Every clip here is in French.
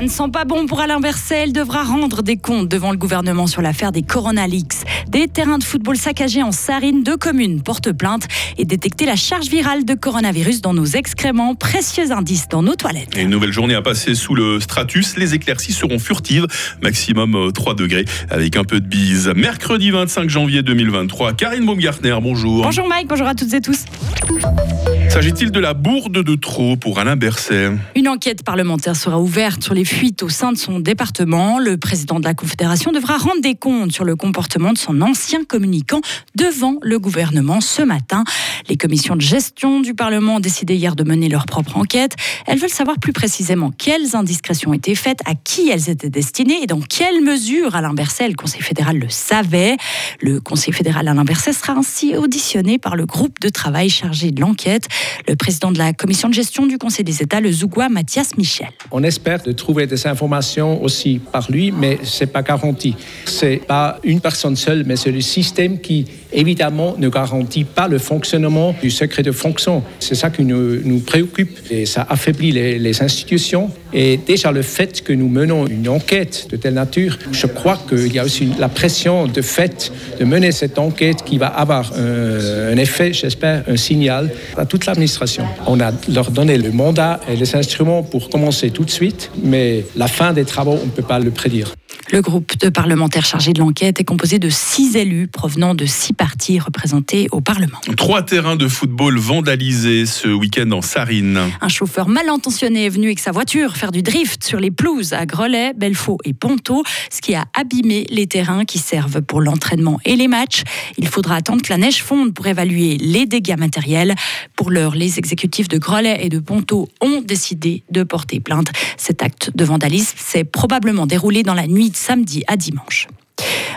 Ça ne sent pas bon pour Alain Berset. Elle devra rendre des comptes devant le gouvernement sur l'affaire des Corona Leaks. Des terrains de football saccagés en Sarine, deux communes portent plainte et détecter la charge virale de coronavirus dans nos excréments. Précieux indice dans nos toilettes. une nouvelle journée à passer sous le stratus. Les éclaircies seront furtives, maximum 3 euh, degrés, avec un peu de bise. Mercredi 25 janvier 2023. Karine Baumgartner, bonjour. Bonjour Mike, bonjour à toutes et tous. S'agit-il de la bourde de trop pour Alain Berset? Une enquête parlementaire sera ouverte sur les fuites au sein de son département. Le président de la Confédération devra rendre des comptes sur le comportement de son ancien communicant devant le gouvernement ce matin. Les commissions de gestion du Parlement ont décidé hier de mener leur propre enquête. Elles veulent savoir plus précisément quelles indiscrétions étaient faites, à qui elles étaient destinées et dans quelle mesure Alain Berset, le Conseil fédéral, le savait. Le Conseil fédéral Alain Berset sera ainsi auditionné par le groupe de travail chargé de l'enquête le président de la commission de gestion du Conseil des États, le Zougoua Mathias Michel. On espère de trouver des informations aussi par lui, mais ce n'est pas garanti. Ce n'est pas une personne seule, mais c'est le système qui, évidemment, ne garantit pas le fonctionnement du secret de fonction. C'est ça qui nous, nous, préoccupe et ça affaiblit les, les, institutions. Et déjà, le fait que nous menons une enquête de telle nature, je crois qu'il y a aussi la pression de fait de mener cette enquête qui va avoir un, un effet, j'espère, un signal à toute l'administration. On a leur donné le mandat et les instruments pour commencer tout de suite, mais la fin des travaux, on ne peut pas le prédire. Le groupe de parlementaires chargé de l'enquête est composé de six élus provenant de six partis représentés au Parlement. Trois terrains de football vandalisés ce week-end en Sarine. Un chauffeur mal intentionné est venu avec sa voiture faire du drift sur les pelouses à Grelais, Belfaux et Ponto, ce qui a abîmé les terrains qui servent pour l'entraînement et les matchs. Il faudra attendre que la neige fonde pour évaluer les dégâts matériels. Pour l'heure, les exécutifs de Grelais et de Ponto ont décidé de porter plainte. Cet acte de vandalisme s'est probablement déroulé dans la nuit de samedi à dimanche.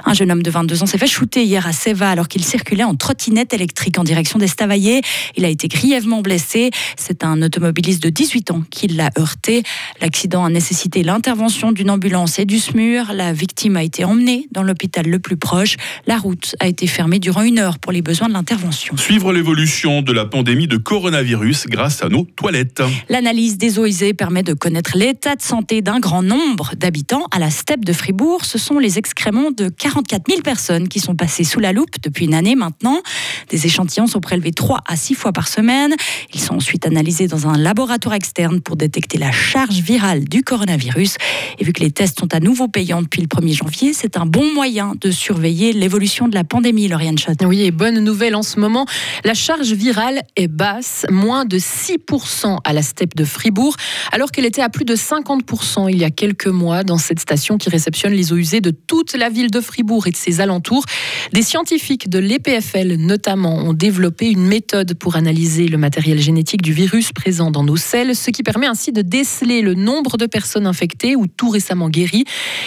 Un jeune homme de 22 ans s'est fait shooter hier à Seva alors qu'il circulait en trottinette électrique en direction d'Estavayer. Il a été grièvement blessé. C'est un automobiliste de 18 ans qui l'a heurté. L'accident a nécessité l'intervention d'une ambulance et du SMUR. La victime a été emmenée dans l'hôpital le plus proche. La route a été fermée durant une heure pour les besoins de l'intervention. Suivre l'évolution de la pandémie de coronavirus grâce à nos toilettes. L'analyse des eaux usées permet de connaître l'état de santé d'un grand nombre d'habitants à la steppe de Fribourg. Ce sont les excréments de 44 000 personnes qui sont passées sous la loupe depuis une année maintenant. Des échantillons sont prélevés 3 à 6 fois par semaine. Ils sont ensuite analysés dans un laboratoire externe pour détecter la charge virale du coronavirus. Et vu que les tests sont à nouveau payants depuis le 1er janvier, c'est un bon moyen de surveiller l'évolution de la pandémie, Lauriane Schott. Oui, et bonne nouvelle en ce moment, la charge virale est basse, moins de 6% à la steppe de Fribourg, alors qu'elle était à plus de 50% il y a quelques mois dans cette station qui réceptionne les eaux usées de toute la ville de Fribourg et de ses alentours. Des scientifiques de l'EPFL notamment ont développé une méthode pour analyser le matériel génétique du virus présent dans nos selles, ce qui permet ainsi de déceler le nombre de personnes infectées ou tout récemment guéries.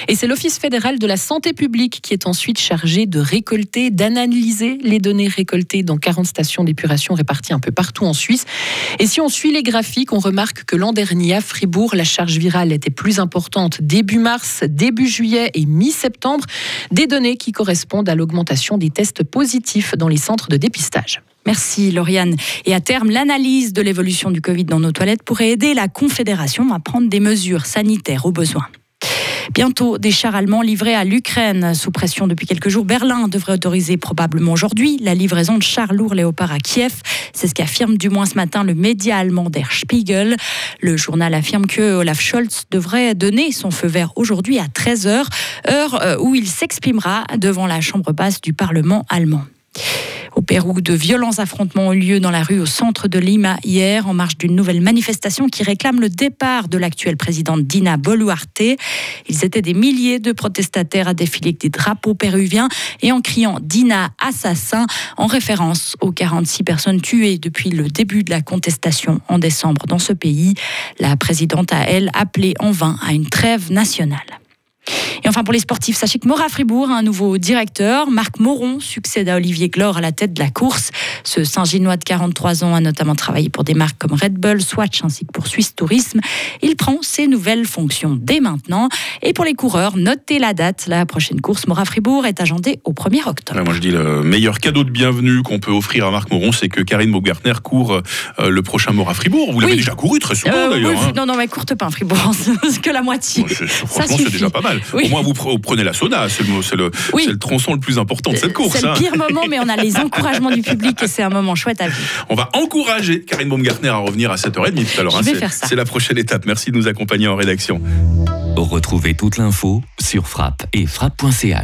Et c'est l'Office fédéral de la santé publique qui est ensuite chargé de récolter, d'analyser les données récoltées dans 40 stations d'épuration réparties un peu partout en Suisse. Et si on suit les graphiques, on remarque que l'an dernier à Fribourg, la charge virale était plus importante début mars, début juillet et mi-septembre. Des données qui correspondent à l'augmentation des tests positifs dans les centres de dépistage. Merci Lauriane. Et à terme, l'analyse de l'évolution du Covid dans nos toilettes pourrait aider la Confédération à prendre des mesures sanitaires au besoin. Bientôt, des chars allemands livrés à l'Ukraine. Sous pression depuis quelques jours, Berlin devrait autoriser probablement aujourd'hui la livraison de chars lourds Léopard à Kiev. C'est ce qu'affirme du moins ce matin le média allemand Der Spiegel. Le journal affirme que Olaf Scholz devrait donner son feu vert aujourd'hui à 13h, heure euh, où il s'exprimera devant la chambre basse du Parlement allemand. Pérou, de violents affrontements ont lieu dans la rue au centre de Lima hier en marge d'une nouvelle manifestation qui réclame le départ de l'actuelle présidente Dina Boluarte. Ils étaient des milliers de protestataires à défiler avec des drapeaux péruviens et en criant Dina assassin en référence aux 46 personnes tuées depuis le début de la contestation en décembre dans ce pays. La présidente a, elle, appelé en vain à une trêve nationale. Et enfin pour les sportifs, sachez que Mora Fribourg a un nouveau directeur. Marc Moron succède à Olivier Glore à la tête de la course. Ce Saint-Ginois de 43 ans a notamment travaillé pour des marques comme Red Bull, Swatch ainsi que pour Swiss Tourisme. Il prend ses nouvelles fonctions dès maintenant. Et pour les coureurs, notez la date. La prochaine course Mora Fribourg est agendée au 1er octobre. moi je dis le meilleur cadeau de bienvenue qu'on peut offrir à Marc Moron, c'est que Karine Baumgartner court euh, le prochain Mora Fribourg. Vous l'avez déjà couru très souvent euh, d'ailleurs. Hein. Non, non, mais courte pas, Fribourg, c'est que la moitié. franchement, c'est déjà pas mal. Au moins, vous prenez la soda, c'est le, le, tronçon le plus important de cette course. C'est le hein. pire moment, mais on a les encouragements du public et c'est un moment chouette à vivre. On va encourager Karine Baumgartner à revenir à 7h30 tout à l'heure. Hein. c'est la prochaine étape. Merci de nous accompagner en rédaction. Retrouvez toute l'info sur frappe et frappe.ch.